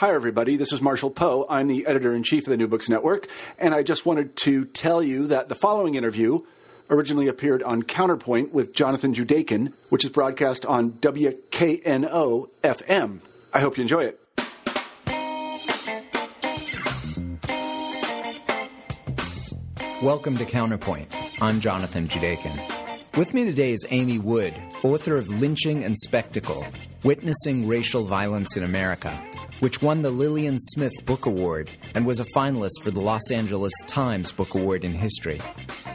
Hi, everybody. This is Marshall Poe. I'm the editor in chief of the New Books Network, and I just wanted to tell you that the following interview originally appeared on Counterpoint with Jonathan Judaken, which is broadcast on WKNO FM. I hope you enjoy it. Welcome to Counterpoint. I'm Jonathan Judaken. With me today is Amy Wood, author of Lynching and Spectacle Witnessing Racial Violence in America, which won the Lillian Smith Book Award and was a finalist for the Los Angeles Times Book Award in History.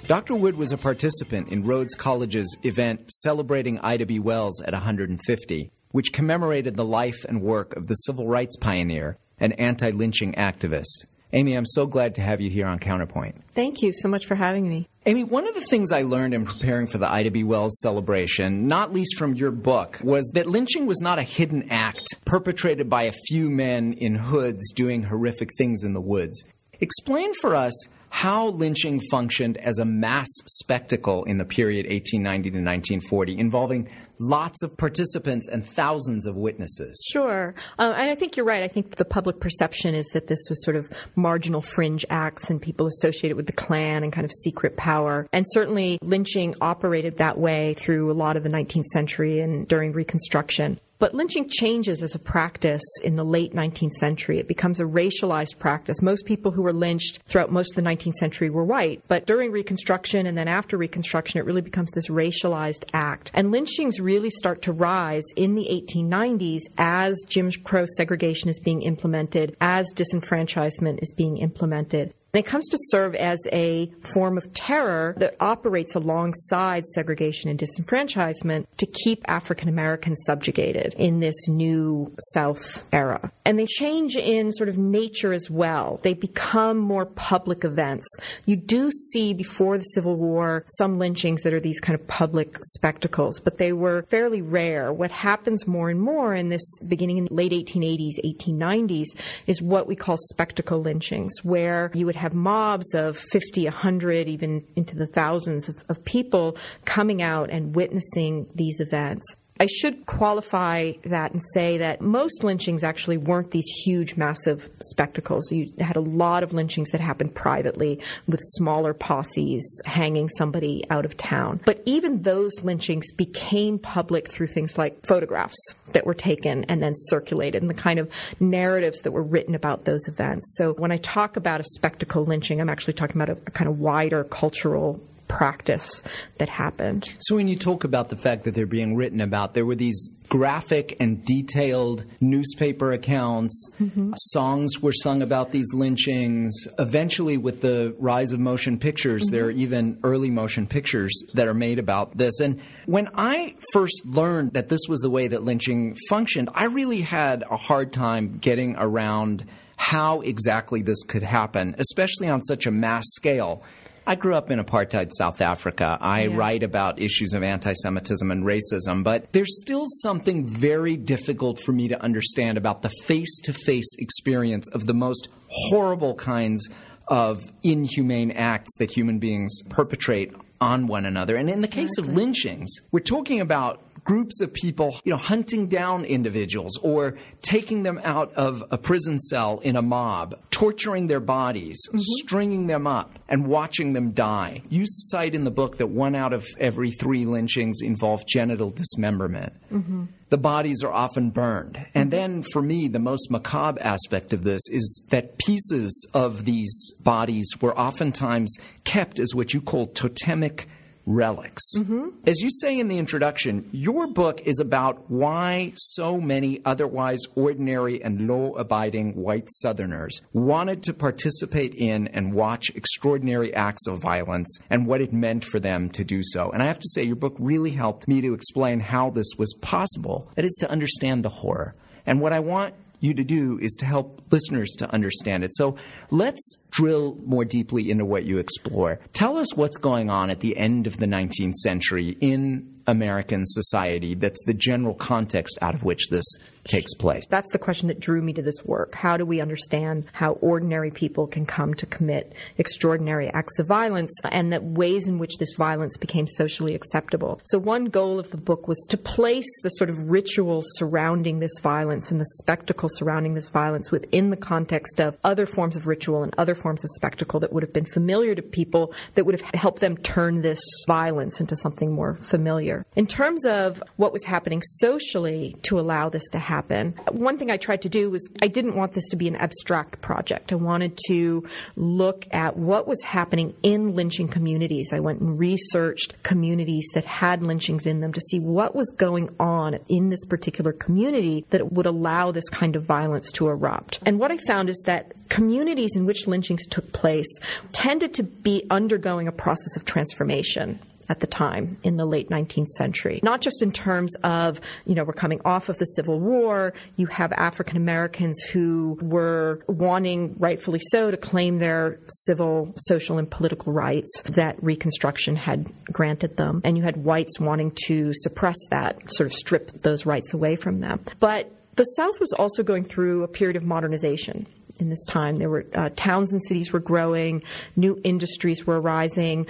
Dr. Wood was a participant in Rhodes College's event celebrating Ida B. Wells at 150, which commemorated the life and work of the civil rights pioneer and anti lynching activist. Amy, I'm so glad to have you here on Counterpoint. Thank you so much for having me. Amy, one of the things I learned in preparing for the Ida B. Wells celebration, not least from your book, was that lynching was not a hidden act perpetrated by a few men in hoods doing horrific things in the woods. Explain for us how lynching functioned as a mass spectacle in the period 1890 to 1940, involving lots of participants and thousands of witnesses. Sure. Um, and I think you're right. I think the public perception is that this was sort of marginal fringe acts and people associated with the Klan and kind of secret power. And certainly lynching operated that way through a lot of the 19th century and during Reconstruction. But lynching changes as a practice in the late 19th century. It becomes a racialized practice. Most people who were lynched throughout most of the 19th century were white, but during Reconstruction and then after Reconstruction, it really becomes this racialized act. And lynchings really start to rise in the 1890s as Jim Crow segregation is being implemented, as disenfranchisement is being implemented. And it comes to serve as a form of terror that operates alongside segregation and disenfranchisement to keep African Americans subjugated in this new South era. And they change in sort of nature as well. They become more public events. You do see before the Civil War some lynchings that are these kind of public spectacles, but they were fairly rare. What happens more and more in this beginning in the late 1880s, 1890s is what we call spectacle lynchings, where you would have have mobs of 50, 100, even into the thousands of, of people coming out and witnessing these events. I should qualify that and say that most lynchings actually weren't these huge, massive spectacles. You had a lot of lynchings that happened privately with smaller posses hanging somebody out of town. But even those lynchings became public through things like photographs that were taken and then circulated and the kind of narratives that were written about those events. So when I talk about a spectacle lynching, I'm actually talking about a, a kind of wider cultural practice that happened. So, when you talk about the fact that they're being written about, there were these graphic and detailed newspaper accounts. Mm-hmm. Songs were sung about these lynchings. Eventually, with the rise of motion pictures, mm-hmm. there are even early motion pictures that are made about this. And when I first learned that this was the way that lynching functioned, I really had a hard time getting around how exactly this could happen, especially on such a mass scale. I grew up in apartheid South Africa. I yeah. write about issues of anti Semitism and racism, but there's still something very difficult for me to understand about the face to face experience of the most horrible kinds of inhumane acts that human beings perpetrate on one another. And in the case of lynchings, we're talking about groups of people, you know, hunting down individuals or taking them out of a prison cell in a mob, torturing their bodies, mm-hmm. stringing them up, and watching them die. You cite in the book that one out of every three lynchings involved genital dismemberment. Mm-hmm. The bodies are often burned. And then, for me, the most macabre aspect of this is that pieces of these bodies were oftentimes kept as what you call totemic relics. Mm-hmm. As you say in the introduction, your book is about why so many otherwise ordinary and law abiding white Southerners wanted to participate in and watch extraordinary acts of violence and what it meant for them to do so. And I have to say, your book really helped me to explain how this was possible. That is, to understand the horror. And what I want you to do is to help listeners to understand it. So let's drill more deeply into what you explore. Tell us what's going on at the end of the 19th century in American society that's the general context out of which this takes place? That's the question that drew me to this work. How do we understand how ordinary people can come to commit extraordinary acts of violence and the ways in which this violence became socially acceptable? So, one goal of the book was to place the sort of rituals surrounding this violence and the spectacle surrounding this violence within the context of other forms of ritual and other forms of spectacle that would have been familiar to people that would have helped them turn this violence into something more familiar. In terms of what was happening socially to allow this to happen, happen. One thing I tried to do was I didn't want this to be an abstract project. I wanted to look at what was happening in lynching communities. I went and researched communities that had lynchings in them to see what was going on in this particular community that would allow this kind of violence to erupt. And what I found is that communities in which lynchings took place tended to be undergoing a process of transformation at the time in the late 19th century. Not just in terms of, you know, we're coming off of the Civil War, you have African Americans who were wanting, rightfully so, to claim their civil, social, and political rights that Reconstruction had granted them. And you had whites wanting to suppress that, sort of strip those rights away from them. But the South was also going through a period of modernization in this time. There were uh, towns and cities were growing, new industries were arising.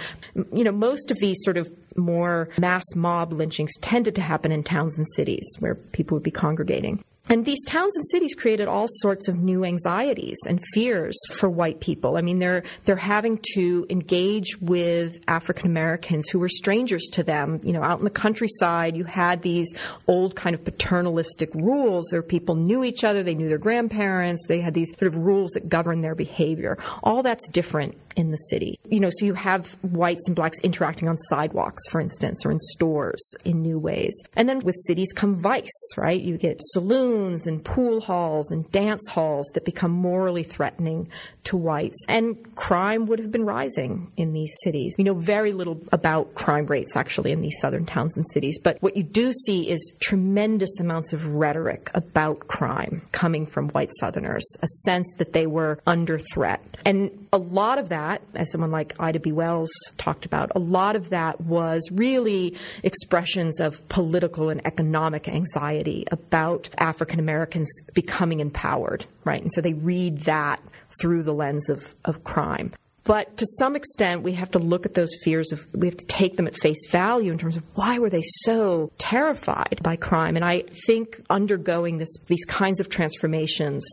You know, most of these sort of more mass mob lynchings tended to happen in towns and cities where people would be congregating. And these towns and cities created all sorts of new anxieties and fears for white people. I mean, they're they're having to engage with African Americans who were strangers to them. You know, out in the countryside, you had these old kind of paternalistic rules where people knew each other, they knew their grandparents, they had these sort of rules that govern their behavior. All that's different in the city. You know, so you have whites and blacks interacting on sidewalks, for instance, or in stores in new ways. And then with cities come vice, right? You get saloons and pool halls and dance halls that become morally threatening to whites. And crime would have been rising in these cities. We know very little about crime rates actually in these southern towns and cities, but what you do see is tremendous amounts of rhetoric about crime coming from white southerners, a sense that they were under threat. And a lot of that that, as someone like Ida B. Wells talked about, a lot of that was really expressions of political and economic anxiety about African Americans becoming empowered, right? And so they read that through the lens of, of crime. But to some extent, we have to look at those fears of, we have to take them at face value in terms of why were they so terrified by crime? And I think undergoing this, these kinds of transformations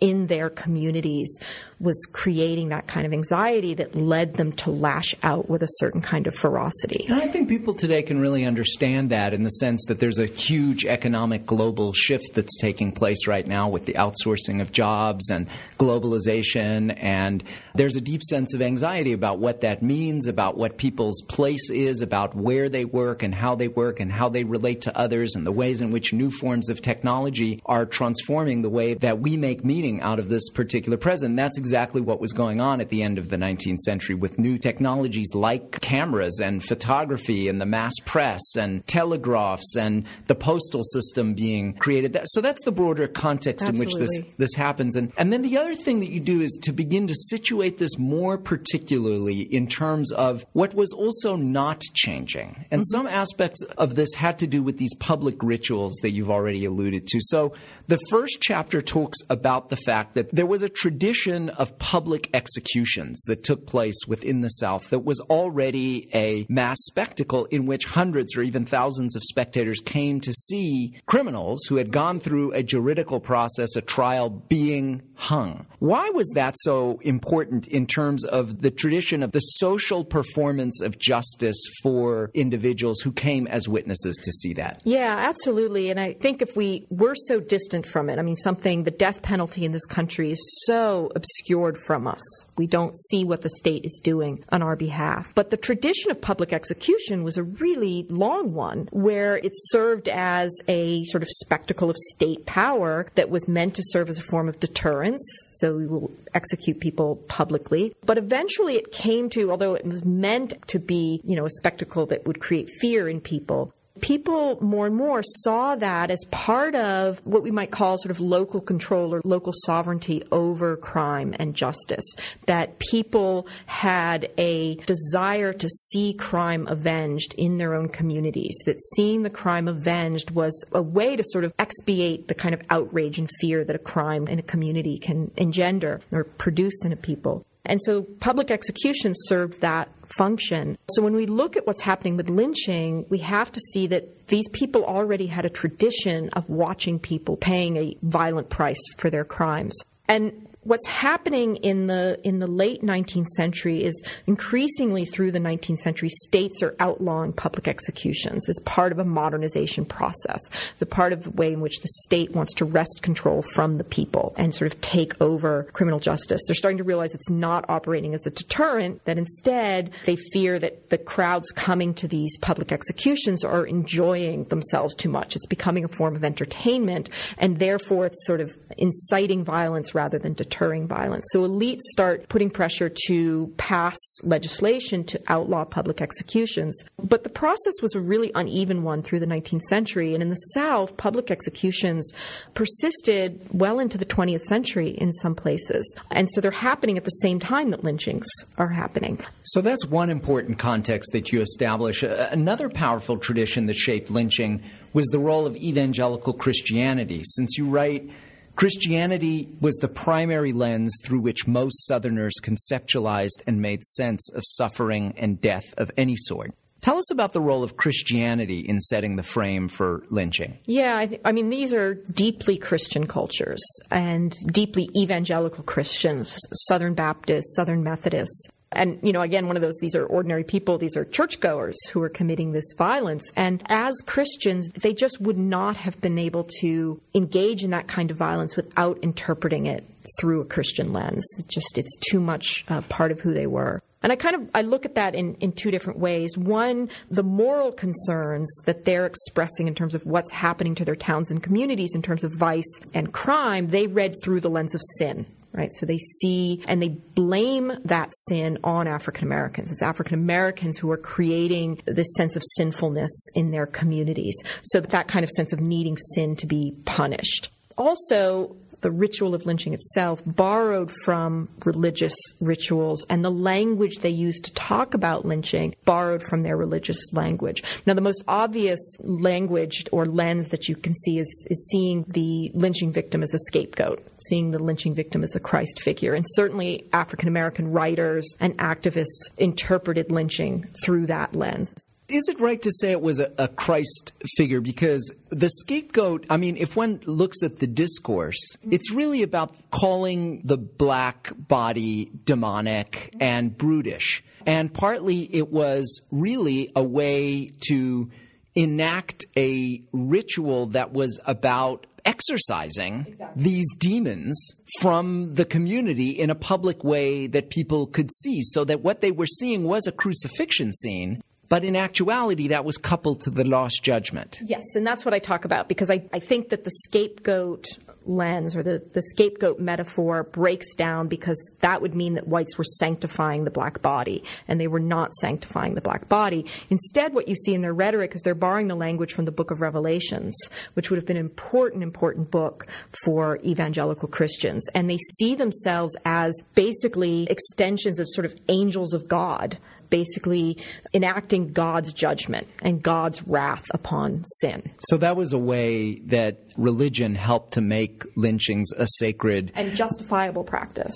in their communities was creating that kind of anxiety that led them to lash out with a certain kind of ferocity. And I think people today can really understand that in the sense that there's a huge economic global shift that's taking place right now with the outsourcing of jobs and globalization. And there's a deep sense of anxiety about what that means, about what people's place is, about where they work and how they work and how they relate to others and the ways in which new forms of technology are transforming the way that we make meaning out of this particular present. That's exactly exactly what was going on at the end of the 19th century with new technologies like cameras and photography and the mass press and telegraphs and the postal system being created. So that's the broader context Absolutely. in which this, this happens. And, and then the other thing that you do is to begin to situate this more particularly in terms of what was also not changing. And mm-hmm. some aspects of this had to do with these public rituals that you've already alluded to. So the first chapter talks about the fact that there was a tradition of public executions that took place within the South that was already a mass spectacle in which hundreds or even thousands of spectators came to see criminals who had gone through a juridical process, a trial, being hung. Why was that so important in terms of the tradition of the social performance of justice for individuals who came as witnesses to see that? Yeah, absolutely. And I think if we were so distant from it, I mean, something, the death penalty in this country is so obscured from us. We don't see what the state is doing on our behalf. But the tradition of public execution was a really long one where it served as a sort of spectacle of state power that was meant to serve as a form of deterrence so we will execute people publicly. But eventually it came to, although it was meant to be, you know, a spectacle that would create fear in people, people more and more saw that as part of what we might call sort of local control or local sovereignty over crime and justice. That people had a desire to see crime avenged in their own communities, that seeing the crime avenged was a way to sort of expiate the kind of outrage and fear that a crime in a community can engender or produce in a people. And so public execution served that function. So when we look at what's happening with lynching, we have to see that these people already had a tradition of watching people paying a violent price for their crimes. And what's happening in the in the late 19th century is increasingly through the 19th century states are outlawing public executions as part of a modernization process. It's a part of the way in which the state wants to wrest control from the people and sort of take over criminal justice. They're starting to realize it's not operating as a deterrent that instead they fear that the crowds coming to these public executions are enjoying themselves too much. It's becoming a form of entertainment and therefore it's sort of inciting violence rather than deterring violence. So elites start putting pressure to pass legislation to outlaw public executions. But the process was a really uneven one through the 19th century. And in the South, public executions persisted well into the 20th century in some places. And so they're happening at the same time that lynchings are happening. So that's one important context that you establish. Uh, another powerful tradition that shaped lynching was the role of evangelical Christianity. Since you write, Christianity was the primary lens through which most Southerners conceptualized and made sense of suffering and death of any sort. Tell us about the role of Christianity in setting the frame for lynching. Yeah, I, th- I, mean, these are deeply Christian cultures and deeply evangelical Christians, Southern Baptists, Southern Methodists. And, you know, again, one of those, these are ordinary people, these are churchgoers who are committing this violence. And as Christians, they just would not have been able to engage in that kind of violence without interpreting it through a Christian lens. It just, it's too much uh, part of who they were. And I kind of I look at that in, in two different ways. One, the moral concerns that they're expressing in terms of what's happening to their towns and communities in terms of vice and crime, they read through the lens of sin right? So they see and they blame that sin on African Americans. It's African Americans who are creating this sense of sinfulness in their communities. So that kind of sense of needing sin to be punished. Also, the ritual of lynching itself borrowed from religious rituals, and the language they used to talk about lynching borrowed from their religious language. Now, the most obvious language or lens that you can see is, is seeing the lynching victim as a scapegoat, seeing the lynching victim as a Christ figure. And certainly African American writers and activists interpreted lynching through that lens is it right to say it was a, a, Christ figure? Because the scapegoat, I mean, if one looks at the discourse, mm-hmm. it's really about calling the black body demonic and brutish. And partly it was really a way to enact a ritual that was about exorcising exactly. these demons from the community in a public way that people could see so that what they were seeing was a crucifixion scene but in actuality, that was coupled to the Last Judgment. Yes, and that's what I talk about because I, I think that the scapegoat lens or the, the scapegoat metaphor breaks down because that would mean that whites were sanctifying the black body, and they were not sanctifying the black body. Instead, what you see in their rhetoric is they're borrowing the language from the book of Revelations, which would have been an important, important book for evangelical Christians. And they see themselves as basically extensions of sort of angels of God basically enacting God's judgment and God's wrath upon sin. So that was a way that religion helped to make lynchings a sacred and justifiable practice.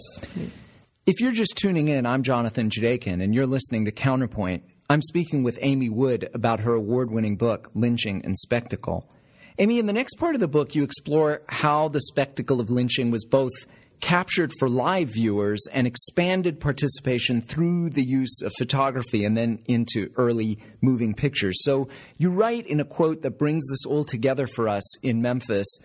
If you're just tuning in, I'm Jonathan Judaken, and you're listening to Counterpoint. I'm speaking with Amy Wood about her award winning book, Lynching and Spectacle. Amy, in the next part of the book, you explore how the spectacle of lynching was both captured for live viewers and expanded participation through the use of photography and then into early moving pictures. So you write in a quote that brings this all together for us in Memphis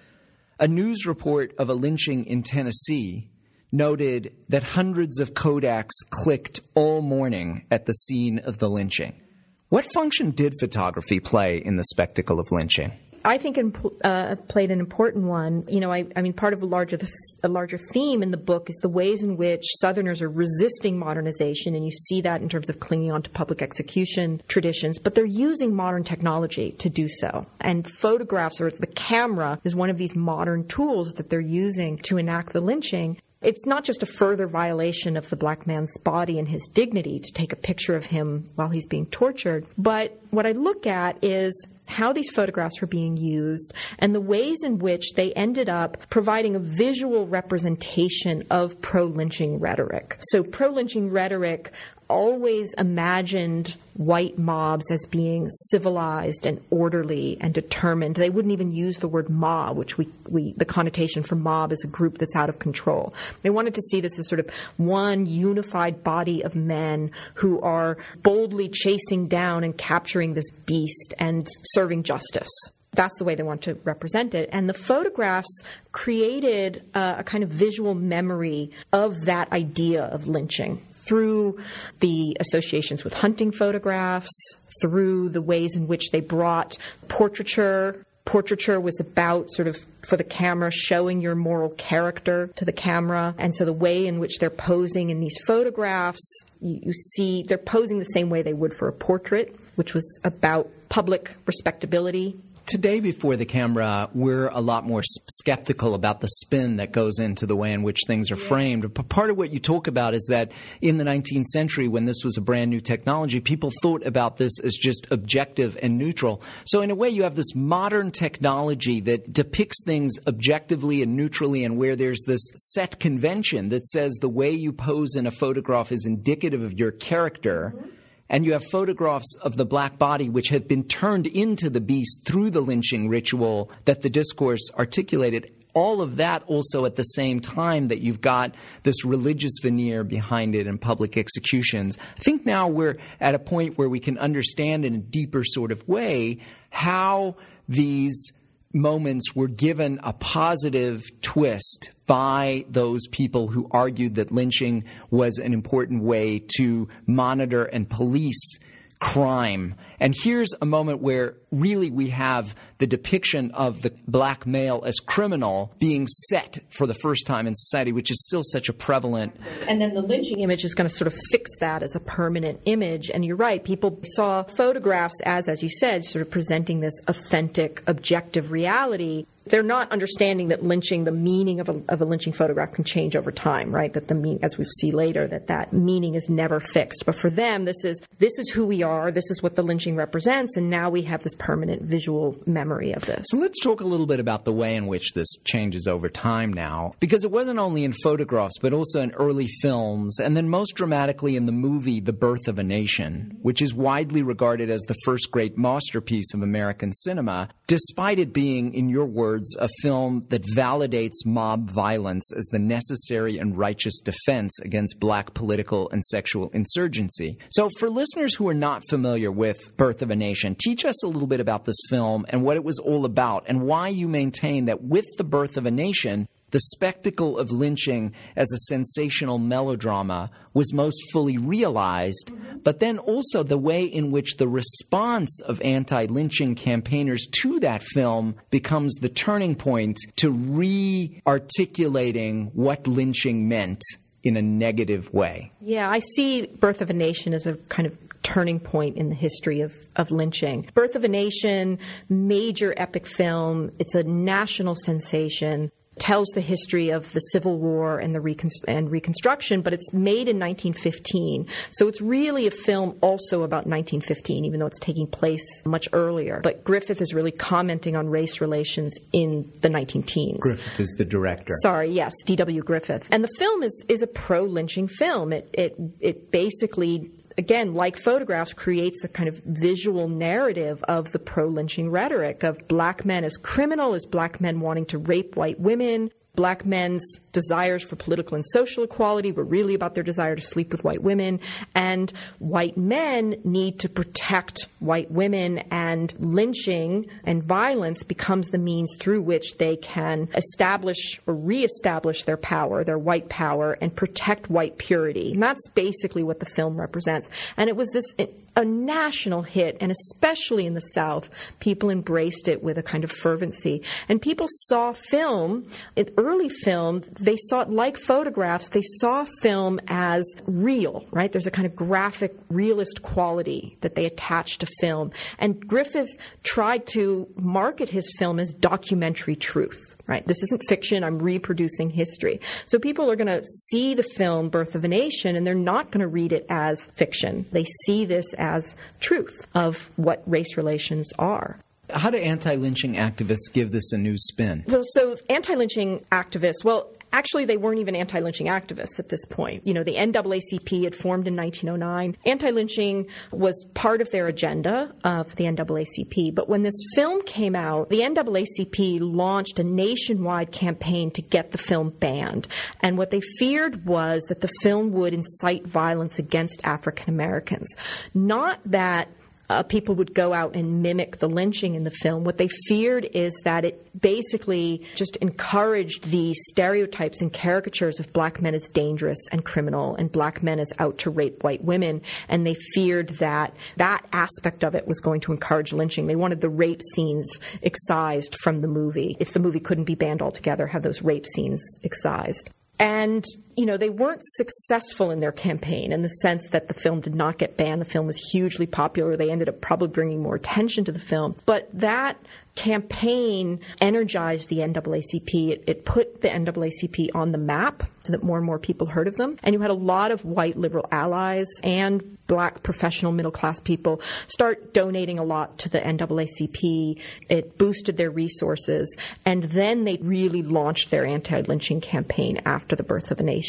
a news report of a lynching in Tennessee noted that hundreds of Kodaks clicked all morning at the scene of the lynching. What function did photography play in the spectacle of lynching? I think uh, played an important one. You know, I, I mean, part of a larger the, a larger theme in the book is the ways in which Southerners are resisting modernization, and you see that in terms of clinging on to public execution traditions. But they're using modern technology to do so, and photographs or the camera is one of these modern tools that they're using to enact the lynching. It's not just a further violation of the black man's body and his dignity to take a picture of him while he's being tortured, but what I look at is how these photographs were being used and the ways in which they ended up providing a visual representation of pro lynching rhetoric. So, pro lynching rhetoric always imagined white mobs as being civilized and orderly and determined. They wouldn't even use the word mob, which we, we the connotation for mob is a group that's out of control. They wanted to see this as sort of one unified body of men who are boldly chasing down and capturing this beast and serving justice. That's the way they want to represent it. And the photographs created uh, a kind of visual memory of that idea of lynching through the associations with hunting photographs, through the ways in which they brought portraiture. Portraiture was about sort of for the camera showing your moral character to the camera. And so the way in which they're posing in these photographs you, you, see they're posing the same way they would for a portrait which was about public respectability Today, before the camera, we're a lot more skeptical about the spin that goes into the way in which things are yeah. framed. But part of what you talk about is that in the 19th century, when this was a brand new technology, people thought about this as just objective and neutral. So, in a way, you have this modern technology that depicts things objectively and neutrally, and where there's this set convention that says the way you pose in a photograph is indicative of your character. Mm-hmm and you have photographs of the black body which had been turned into the beast through the lynching ritual that the discourse articulated all of that also at the same time that you've got this religious veneer behind it in public executions. I think now we're at a point where we can understand in a deeper sort of way how these moments were given a positive twist by those people who argued that lynching was an important way to monitor and police crime. And here's a moment where really we have the depiction of the black male as criminal being set for the first time in society, which is still such a prevalent. And then the lynching image is going to sort of fix that as a permanent image. And you're right, people saw photographs as, as you said, sort of presenting this authentic, objective reality they're not understanding that lynching, the meaning of a, of a lynching photograph can change over time, right? That the mean, as we see later, that that meaning is never fixed. But for them, this is this is who we are. This is what the lynching represents, and now we have this permanent visual memory of this. So let's talk a little bit about the way in which this changes over time now, because it wasn't only in photographs, but also in early films, and then most dramatically in the movie *The Birth of a Nation*, which is widely regarded as the first great masterpiece of American cinema, despite it being, in your words a film that validates mob violence as the necessary and righteous defense against black political and sexual insurgency. So, for listeners who are not familiar with Birth of a Nation, teach us a little bit about this film and what it was all about, and why you maintain that with The Birth of a Nation, the spectacle of lynching as a sensational melodrama was most fully realized, but then also the way in which the response of anti lynching campaigners to that film becomes the turning point to re articulating what lynching meant in a negative way. Yeah, I see Birth of a Nation as a kind of turning point in the history of, of lynching. Birth of a Nation, major epic film. It's a national sensation tells the history of the Civil War and the reconst- and Reconstruction, but it's made in 1915. So it's really a film also about 1915, even though it's taking place much earlier. But Griffith is really commenting on race relations in the 19 teens. Griffith is the director. Sorry, yes, D.W. Griffith. And the film is, is a pro lynching film. It, it, it basically again, like photographs, creates a kind of visual narrative of the pro lynching rhetoric of black men as criminal, as black men wanting to rape white women, black men's desires for political and social equality were really about their desire to sleep with white women, and white men need to protect white women, and lynching and violence becomes the means through which they can establish or reestablish their power, their white power, and protect white purity. And that's basically what the film represents. And it was this a national hit, and especially in the South, people embraced it with a kind of fervency. And people saw film, early film, they saw it like photographs, they saw film as real, right? There's a kind of graphic, realist quality that they attached to film. And Griffith tried to market his film as documentary truth right? This isn't fiction. I'm reproducing history. So people are going to see the film Birth of a Nation and they're not going to read it as fiction. They see this as truth of what race relations are. How do anti lynching activists give this a new spin? Well, so anti lynching activists, well, Actually, they weren't even anti lynching activists at this point. You know, the NAACP had formed in 1909. Anti lynching was part of their agenda of the NAACP. But when this film came out, the NAACP launched a nationwide campaign to get the film banned. And what they feared was that the film would incite violence against African Americans. Not that uh, people would go out and mimic the lynching in the film. What they feared is that it basically just encouraged the stereotypes and caricatures of black men as dangerous and criminal and black men as out to rape white women. And they feared that that aspect of it was going to encourage lynching. They wanted the rape scenes excised from the movie. If the movie couldn't be banned altogether, have those rape scenes excised. And, you know, they weren't successful in their campaign in the sense that the film did not get banned. The film was hugely popular. They ended up probably bringing more attention to the film. But that campaign energized the NAACP. It, it, put the NAACP on the map so that more and more people heard of them. And you had a lot of white liberal allies and black professional middle class people start donating a lot to the NAACP. It boosted their resources. And then they really launched their anti lynching campaign after the birth of a nation.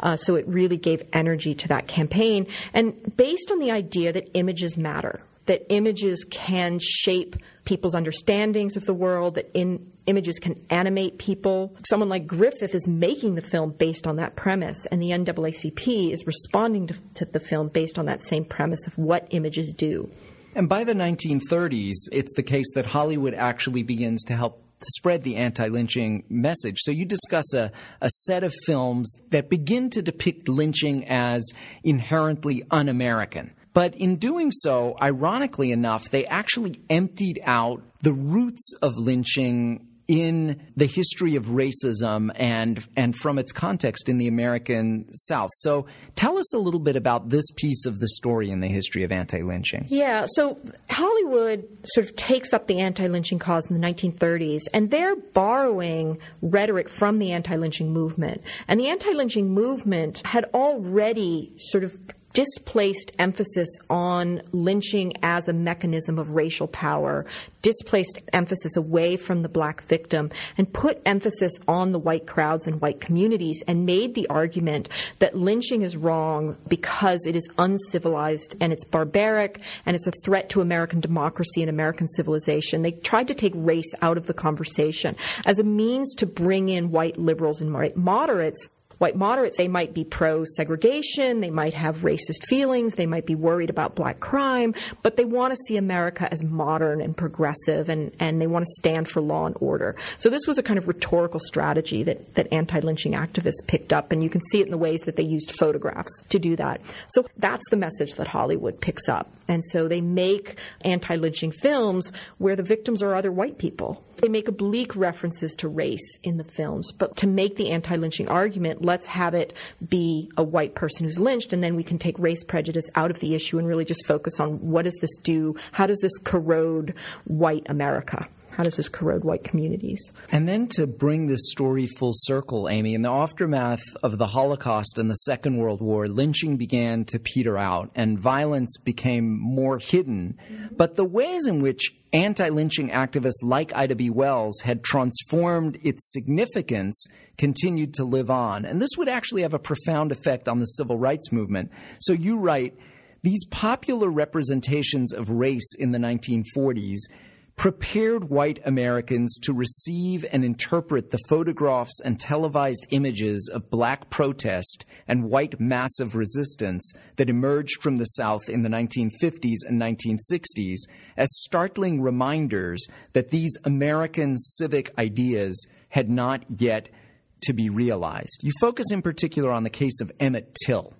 Uh, so it really gave energy to that campaign. And based on the idea that images matter, that images can shape people's understandings of the world, that in images can animate people. Someone like Griffith is making the film based on that premise, and the NAACP is responding to, to the film based on that same premise of what images do. And by the 1930s, it's the case that Hollywood actually begins to help to spread the anti lynching message. So you discuss a, a set of films that begin to depict lynching as inherently un American. But in doing so, ironically enough, they actually emptied out the roots of lynching in the history of racism and and from its context in the American South. So tell us a little bit about this piece of the story in the history of anti-lynching. Yeah, so Hollywood sort of takes up the anti-lynching cause in the 1930s and they're borrowing rhetoric from the anti-lynching movement. And the anti-lynching movement had already sort of displaced emphasis on lynching as a mechanism of racial power, displaced emphasis away from the black victim, and put emphasis on the white crowds and white communities, and made the argument that lynching is wrong because it is uncivilized and it's barbaric and it's a threat to American democracy and American civilization. They tried to take race out of the conversation as a means to bring in white liberals and white moderates white moderates, they might be pro segregation, they might have racist feelings, they might be worried about black crime, but they want to see America as modern and progressive and, and they want to stand for law and order. So this was a kind of rhetorical strategy that, that anti lynching activists picked up, and you can see it in the ways that they used photographs to do that. So that's the message that Hollywood picks up. And so they make anti lynching films where the victims are other white people. They make oblique references to race in the films, but to make the anti lynching argument, let's have it be a white person who's lynched, and then we can take race prejudice out of the issue and really just focus on what does this do? How does this corrode white America? How does this corrode white communities? And then to bring this story full circle, Amy, in the aftermath of the Holocaust and the Second World War, lynching began to peter out and violence became more hidden. But the ways in which anti lynching activists like Ida B. Wells had transformed its significance continued to live on. And this would actually have a profound effect on the civil rights movement. So you write, these popular representations of race in the 1940s prepared white Americans to receive and interpret the photographs and televised images of black protest and white massive resistance that emerged from the South in the 1950s and 1960s as startling reminders that these American civic ideas had not yet to be realized. You focus in particular on the case of Emmett Till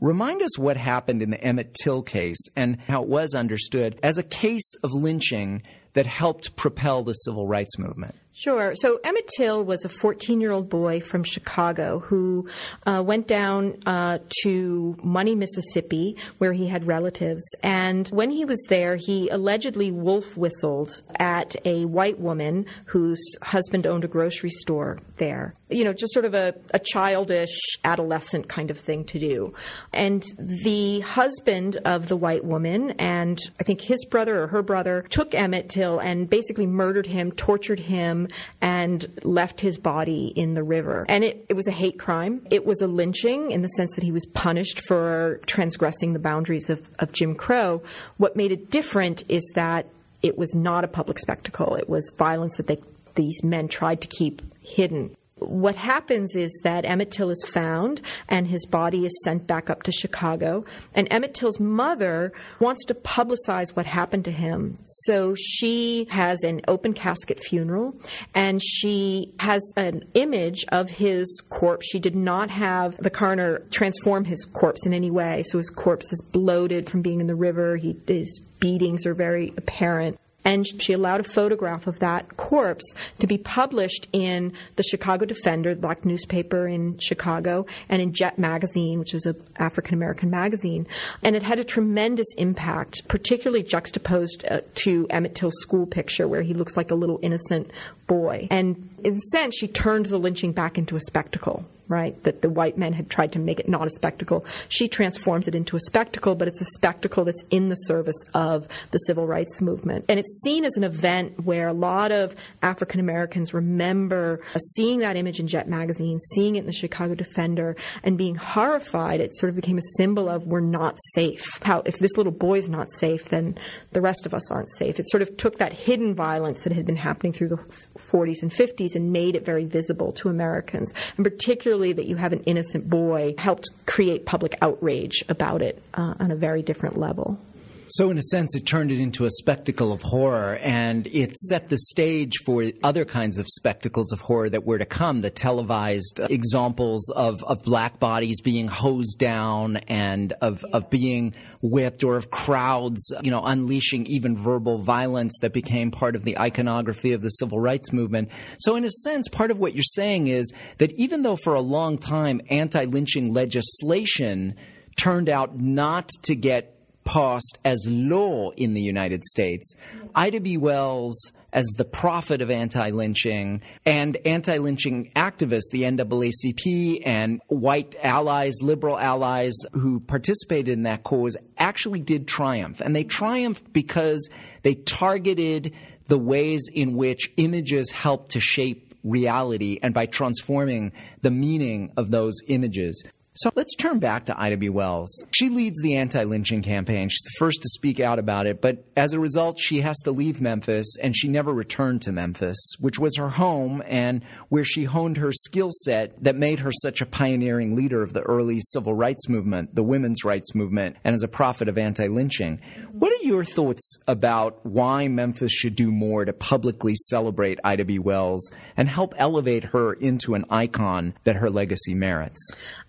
Remind us what happened in the Emmett Till case and how it was understood as a case of lynching that helped propel the civil rights movement. Sure. So Emmett Till was a 14 year old boy from Chicago who uh, went down uh, to Money, Mississippi, where he had relatives. And when he was there, he allegedly wolf whistled at a white woman whose husband owned a grocery store there. You know, just sort of a, a childish, adolescent kind of thing to do. And the husband of the white woman, and I think his brother or her brother, took Emmett Till and basically murdered him, tortured him and left his body in the river. And it, it was a hate crime. It was a lynching in the sense that he was punished for transgressing the boundaries of, of Jim Crow. What made it different is that it was not a public spectacle. It was violence that they, these men tried to keep hidden what happens is that Emmett Till is found and his body is sent back up to Chicago. And Emmett Till's mother wants to publicize what happened to him. So she has an open casket funeral and she has an image of his corpse. She did not have the coroner transform his corpse in any way. So his corpse is bloated from being in the river. He, his beatings are very apparent and she allowed a photograph of that corpse to be published in the Chicago Defender, the black newspaper in Chicago, and in Jet Magazine, which is an African American magazine. And it had a tremendous impact, particularly juxtaposed uh, to Emmett Till's school picture, where he looks like a little innocent boy. And in a sense, she turned the lynching back into a spectacle right? That the white men had tried to make it not a spectacle. She transforms it into a spectacle, but it's a spectacle that's in the service of the civil rights movement. And it's seen as an event where a lot of African Americans remember uh, seeing that image in Jet magazine, seeing it in the Chicago Defender, and being horrified. It sort of became a symbol of we're not safe. How if this little boy's not safe, then the rest of us aren't safe. It sort of took that hidden violence that had been happening through the 40s and 50s and made it very visible to Americans, and particularly that you have an innocent boy helped create public outrage about it uh, on a very different level. So, in a sense, it turned it into a spectacle of horror, and it set the stage for other kinds of spectacles of horror that were to come. The televised examples of, of black bodies being hosed down and of, of being whipped, or of crowds, you know, unleashing even verbal violence that became part of the iconography of the civil rights movement. So, in a sense, part of what you're saying is that even though for a long time anti lynching legislation turned out not to get passed as law in the United States. Ida B. Wells, as the prophet of anti lynching, and anti lynching activists, the NAACP, and white allies, liberal allies who participated in that cause, actually did triumph. And they triumphed because they targeted the ways in which images help to shape reality and by transforming the meaning of those images. So let's turn back to Ida B. Wells. She leads the anti lynching campaign. She's the first to speak out about it, but as a result, she has to leave Memphis, and she never returned to Memphis, which was her home and where she honed her skill set that made her such a pioneering leader of the early civil rights movement, the women's rights movement, and as a prophet of anti lynching. What are your thoughts about why Memphis should do more to publicly celebrate Ida B. Wells and help elevate her into an icon that her legacy merits?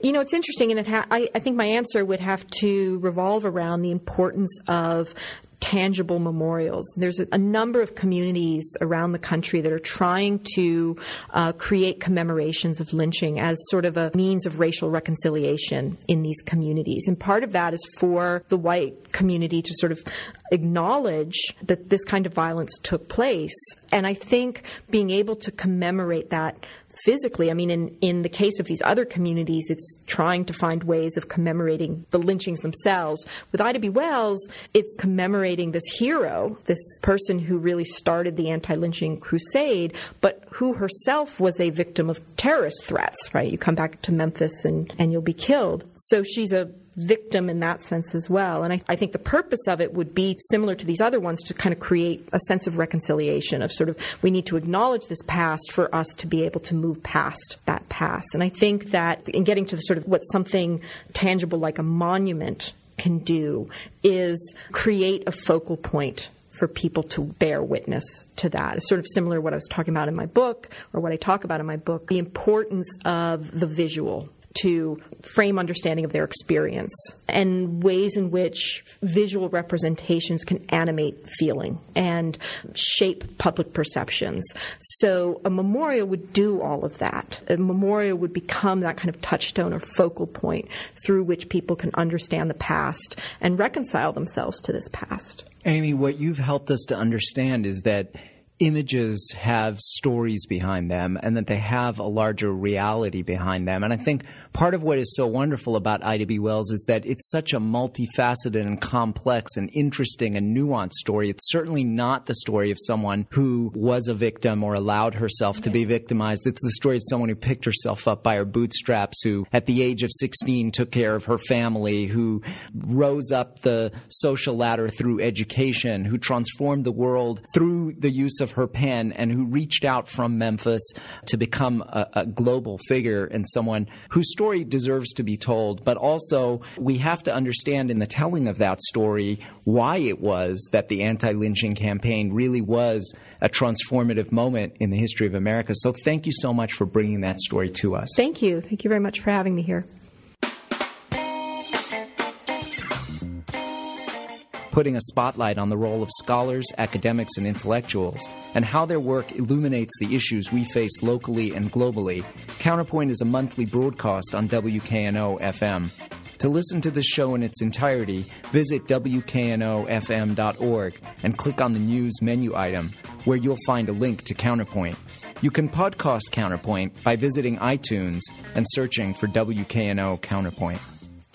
You know, it's interesting, and it ha- I, I think my answer would have to revolve around the importance of tangible memorials. There's a, a, number of communities around the country that are trying to uh, create commemorations of lynching as sort of a means of racial reconciliation in these communities. And part of that is for the white community to sort of acknowledge that this kind of violence took place. And I think being able to commemorate that physically. I mean, in, in the case of these other communities, it's trying to find ways of commemorating the lynchings themselves. With Ida B. Wells, it's commemorating this hero, this person who really started the anti lynching crusade, but who herself was a victim of terrorist threats, right? You come back to Memphis and, and you'll be killed. So she's a victim in that sense as well. And I, I, think the purpose of it would be similar to these other ones to kind of create a sense of reconciliation of sort of we need to acknowledge this past for us to be able to move past that past. And I think that in getting to sort of what something tangible like a monument can do is create a focal point for people to bear witness to that. It's sort of similar to what I was talking about in my book or what I talk about in my book, the importance of the visual to frame understanding of their experience and ways in which visual representations can animate feeling and shape public perceptions. So a memorial would do all of that. A memorial would become that kind of touchstone or focal point through which people can understand the past and reconcile themselves to this past. Amy, what you've helped us to understand is that images have stories behind them and that they have a larger reality behind them. And I think part of what is so wonderful about Ida B. Wells is that it's such a multifaceted and complex and interesting and nuanced story. It's certainly not the story of someone who was a victim or allowed herself to be victimized. It's the story of someone who picked herself up by her bootstraps, who at the age of 16 took care of her family, who rose up the social ladder through education, who transformed the world through the use of her pen, and who reached out from Memphis to become a, a global figure and someone whose story story deserves to be told, but also we have to understand in the telling of that story why it was that the anti lynching campaign really was a transformative moment in the history of America. So thank you so much for bringing that story to us. Thank you. Thank you very much for having me here. Putting a spotlight on the role of scholars, academics, and intellectuals, and how their work illuminates the issues we face locally and globally, Counterpoint is a monthly broadcast on WKNO FM. To listen to this show in its entirety, visit WKNOFM.org and click on the news menu item, where you'll find a link to Counterpoint. You can podcast Counterpoint by visiting iTunes and searching for WKNO Counterpoint.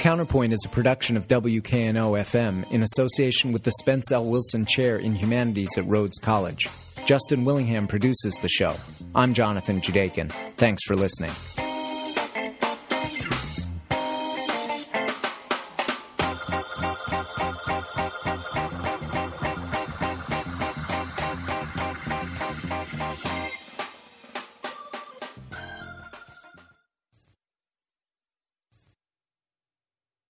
Counterpoint is a production of WKNO FM in association with the Spence L. Wilson Chair in Humanities at Rhodes College. Justin Willingham produces the show. I'm Jonathan Judaken. Thanks for listening.